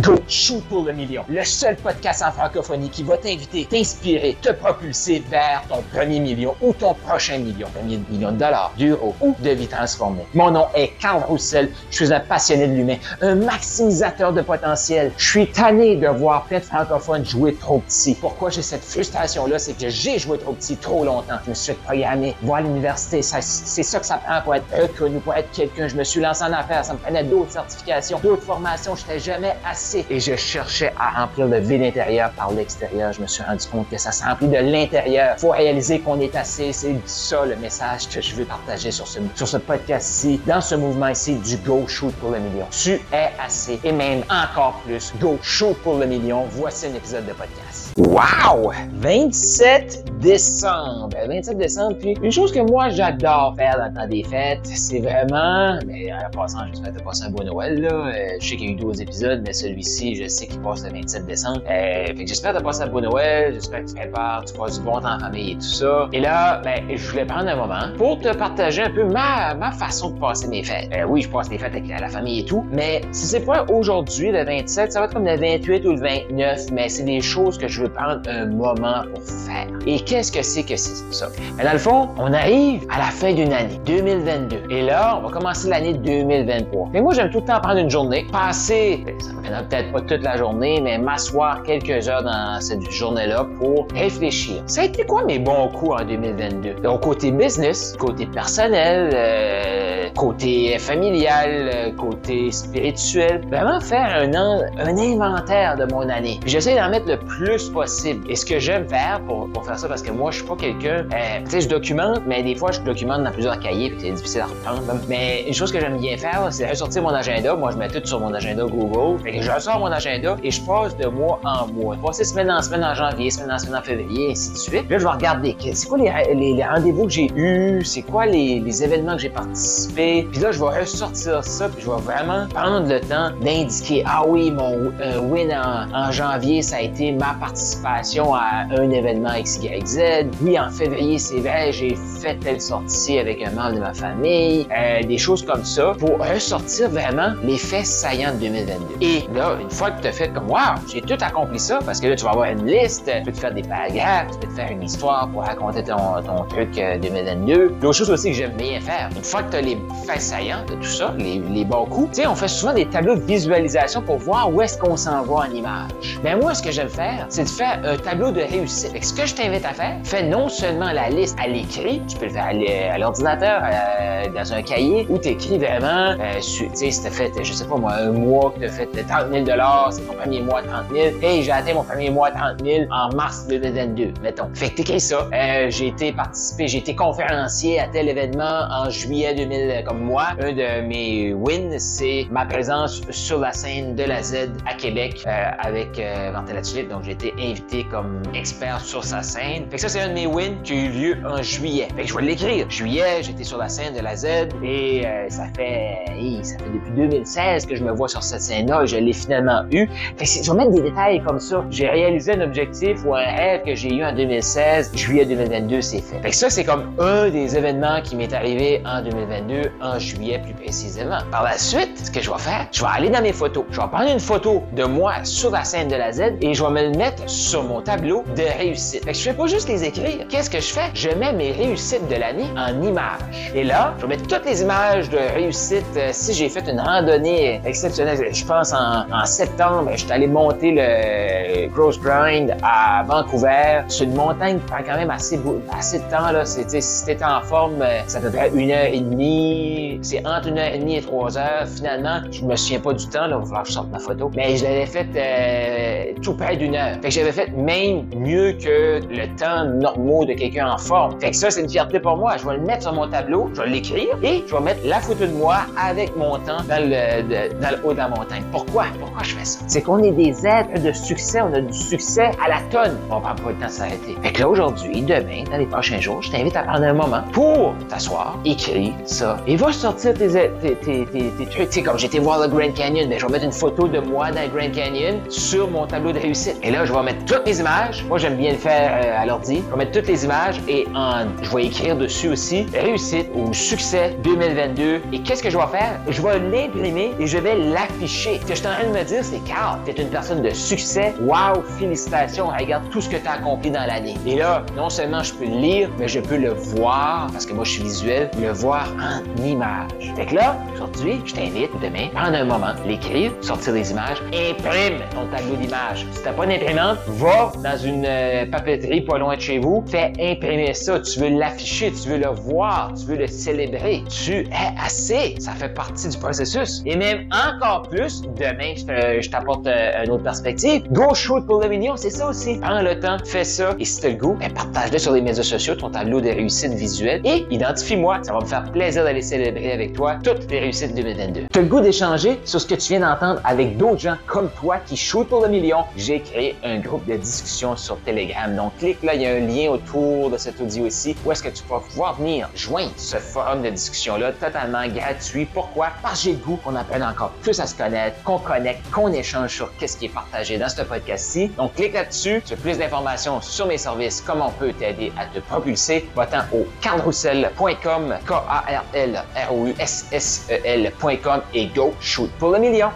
Go Shoot pour le million, le seul podcast en francophonie qui va t'inviter, t'inspirer, te propulser vers ton premier million ou ton prochain million, premier million de dollars, d'euros ou de vie transformée. Mon nom est Carl Roussel, je suis un passionné de l'humain, un maximisateur de potentiel. Je suis tanné de voir plein de francophones jouer trop petit. Pourquoi j'ai cette frustration-là, c'est que j'ai joué trop petit trop longtemps. Je me suis programmé, voir l'université, c'est ça que ça prend pour être reconnu, pour être quelqu'un. Je me suis lancé en affaires, ça me prenait d'autres certifications, d'autres formations, j'étais jamais assez. Et je cherchais à remplir le vide intérieur par l'extérieur. Je me suis rendu compte que ça se remplit de l'intérieur. Faut réaliser qu'on est assez. C'est ça le message que je veux partager sur ce, sur ce podcast-ci, dans ce mouvement ici du Go Shoot pour le million. Tu es assez et même encore plus. Go Shoot pour le million. Voici un épisode de podcast. Wow! 27 décembre. 27 décembre. Puis une chose que moi j'adore faire dans le temps des fêtes, c'est vraiment. Mais en passant, j'espère que tu passé un bon Noël. Là. Euh, je sais qu'il y a eu d'autres épisodes, mais celui-ci, je sais qu'il passe le 27 décembre. Euh, fait que j'espère que tu passé un bon Noël. J'espère que tu prépares, tu passes du bon temps en famille et tout ça. Et là, ben, je voulais prendre un moment pour te partager un peu ma, ma façon de passer mes fêtes. Euh, oui, je passe mes fêtes avec la, famille et tout, mais si c'est pas aujourd'hui, le 27, ça va être comme le 28 ou le 29, mais c'est des choses que je veux prendre un moment pour faire. Et qu'est-ce que c'est que c'est ça? Mais dans le fond, on arrive à la fin d'une année, 2022. Et là, on va commencer l'année 2023. Mais moi, j'aime tout le temps prendre une journée, passer, ben, ça me peut-être pas toute la journée, mais m'asseoir quelques heures dans cette journée-là pour réfléchir. Ça a été quoi mes bons coups en 2022? Donc, côté business, côté personnel, euh, côté familial, euh, côté spirituel, vraiment faire un, un inventaire de mon année. J'essaie d'en mettre le plus possible. Et ce que j'aime faire pour, pour, faire ça, parce que moi, je suis pas quelqu'un, euh, tu sais, je documente, mais des fois, je documente dans plusieurs cahiers, puis c'est difficile à reprendre. Mais une chose que j'aime bien faire, c'est ressortir mon agenda. Moi, je mets tout sur mon agenda Google. Ressors mon agenda et je passe de mois en mois. Je passe semaine en semaine en janvier, semaine en semaine en février, et ainsi de suite. Là, je vais regarder c'est quoi les, rendez-vous que j'ai eus, c'est quoi les, événements que j'ai participé. Puis là, je vais ressortir ça, puis je vais vraiment prendre le temps d'indiquer, ah oui, mon euh, win en, janvier, ça a été ma participation à un événement XYZ. Oui, en février, c'est vrai, j'ai fait telle sortie avec un membre de ma famille, euh, des choses comme ça, pour ressortir vraiment les faits saillants de 2022. Et là, une fois que tu as fait comme, wow, j'ai tout accompli ça, parce que là, tu vas avoir une liste, tu peux te faire des paragraphes, tu peux te faire une histoire pour raconter ton, truc euh, 2022. L'autre chose aussi que j'aime bien faire, une fois que tu as les faits saillants de tout ça, les, les bons coups, tu sais, on fait souvent des tableaux de visualisation pour voir où est-ce qu'on s'en va en image. Mais moi, ce que j'aime faire, c'est de faire un tableau de réussite. ce que je t'invite à faire, fais non seulement la liste à l'écrit, tu peux le faire à l'ordinateur, euh, dans un cahier, où tu écris vraiment, euh, tu sais, si tu fait, je sais pas moi, un mois que tu as fait 30 000 c'est ton premier mois 30 000. Hey, j'ai atteint mon premier mois 30 000 en mars 2022, mettons. Fait que t'écris ça. Euh, j'ai été participé, j'ai été conférencier à tel événement en juillet 2000 comme moi. Un de mes wins, c'est ma présence sur la scène de la Z à Québec euh, avec euh, Tulipe. Donc j'ai été invité comme expert sur sa scène. Fait que ça, c'est un de mes wins qui a eu lieu en juillet. Fait que je vais l'écrire. Juillet, j'étais sur la scène de la Z et euh, ça fait, ça fait depuis 2016 que je me vois sur cette scène-là. Je l'ai Fait que je vais mettre des détails comme ça. J'ai réalisé un objectif ou un rêve que j'ai eu en 2016. Juillet 2022, c'est fait. Fait que ça, c'est comme un des événements qui m'est arrivé en 2022, en juillet plus précisément. Par la suite, ce que je vais faire, je vais aller dans mes photos. Je vais prendre une photo de moi sur la scène de la Z et je vais me le mettre sur mon tableau de réussite. Fait que je fais pas juste les écrire. Qu'est-ce que je fais? Je mets mes réussites de l'année en images. Et là, je vais mettre toutes les images de réussite. Euh, si j'ai fait une randonnée exceptionnelle, je pense en, en septembre, je suis allé monter le Cross Grind à Vancouver. C'est une montagne qui prend quand même assez, assez de temps. Là. si t'es en forme, ça peut être une heure et demie. C'est entre une heure et demie et trois heures. Finalement, je me souviens pas du temps. Là, il va falloir que je sorte ma photo. Mais je l'avais fait euh, tout près d'une heure. Fait que j'avais fait même mieux que le temps normal de quelqu'un en forme. Fait que ça, c'est une fierté pour moi. Je vais le mettre sur mon tableau, je vais l'écrire et je vais mettre la photo de moi avec mon temps dans le, dans le haut de la montagne. Pourquoi? Pourquoi je fais ça? C'est qu'on est des êtres de succès. On a du succès à la tonne. On prend pas le temps de s'arrêter. Fait que là, aujourd'hui, demain, dans les prochains jours, je t'invite à prendre un moment pour t'asseoir, écrire ça et va sortir tes, tes, tes, tes, trucs. Tu sais, comme j'étais voir le Grand Canyon, mais je vais mettre une photo de moi dans le Grand Canyon sur mon tableau de réussite. Et là, je vais mettre toutes mes images. Moi, j'aime bien le faire euh, à l'ordi. Je vais mettre toutes les images et en, je vais écrire dessus aussi réussite ou succès 2022. Et qu'est-ce que je vais faire? Je vais l'imprimer et je vais l'afficher. Que je suis en train me dire, c'est Carl, tu es une personne de succès. Wow, félicitations, regarde tout ce que tu as accompli dans l'année. Et là, non seulement je peux le lire, mais je peux le voir, parce que moi je suis visuel, le voir en image. Fait que là, aujourd'hui, je t'invite demain, prendre un moment, l'écrire, sortir des images, imprime ton tableau d'images. Si t'as pas d'imprimante, va dans une euh, papeterie pas loin de chez vous, fais imprimer ça. Tu veux l'afficher, tu veux le voir, tu veux le célébrer. Tu es assez. Ça fait partie du processus. Et même encore plus, demain, je t'apporte euh, une autre perspective. Go shoot pour le million, c'est ça aussi. Prends le temps, fais ça. Et si t'as le goût, ben, partage-le sur les médias sociaux, ton tableau de réussite visuelle et identifie-moi. Ça va me faire plaisir d'aller célébrer avec toi toutes les réussites 2022. T'as le goût d'échanger sur ce que tu viens d'entendre avec d'autres gens comme toi qui shootent pour le million? J'ai créé un groupe de discussion sur Telegram. Donc, clique là, il y a un lien autour de cet audio ici où est-ce que tu vas pouvoir venir joindre ce forum de discussion-là totalement gratuit. Pourquoi? Parce que j'ai le goût qu'on apprenne encore plus à se connaître, qu'on qu'on échange sur qu'est-ce qui est partagé dans ce podcast-ci. Donc, clique là-dessus. Tu as plus d'informations sur mes services, comment on peut t'aider à te propulser. Va-t'en au carlroussel.com, K-A-R-L-R-O-U-S-S-E-L.com et go shoot pour le million.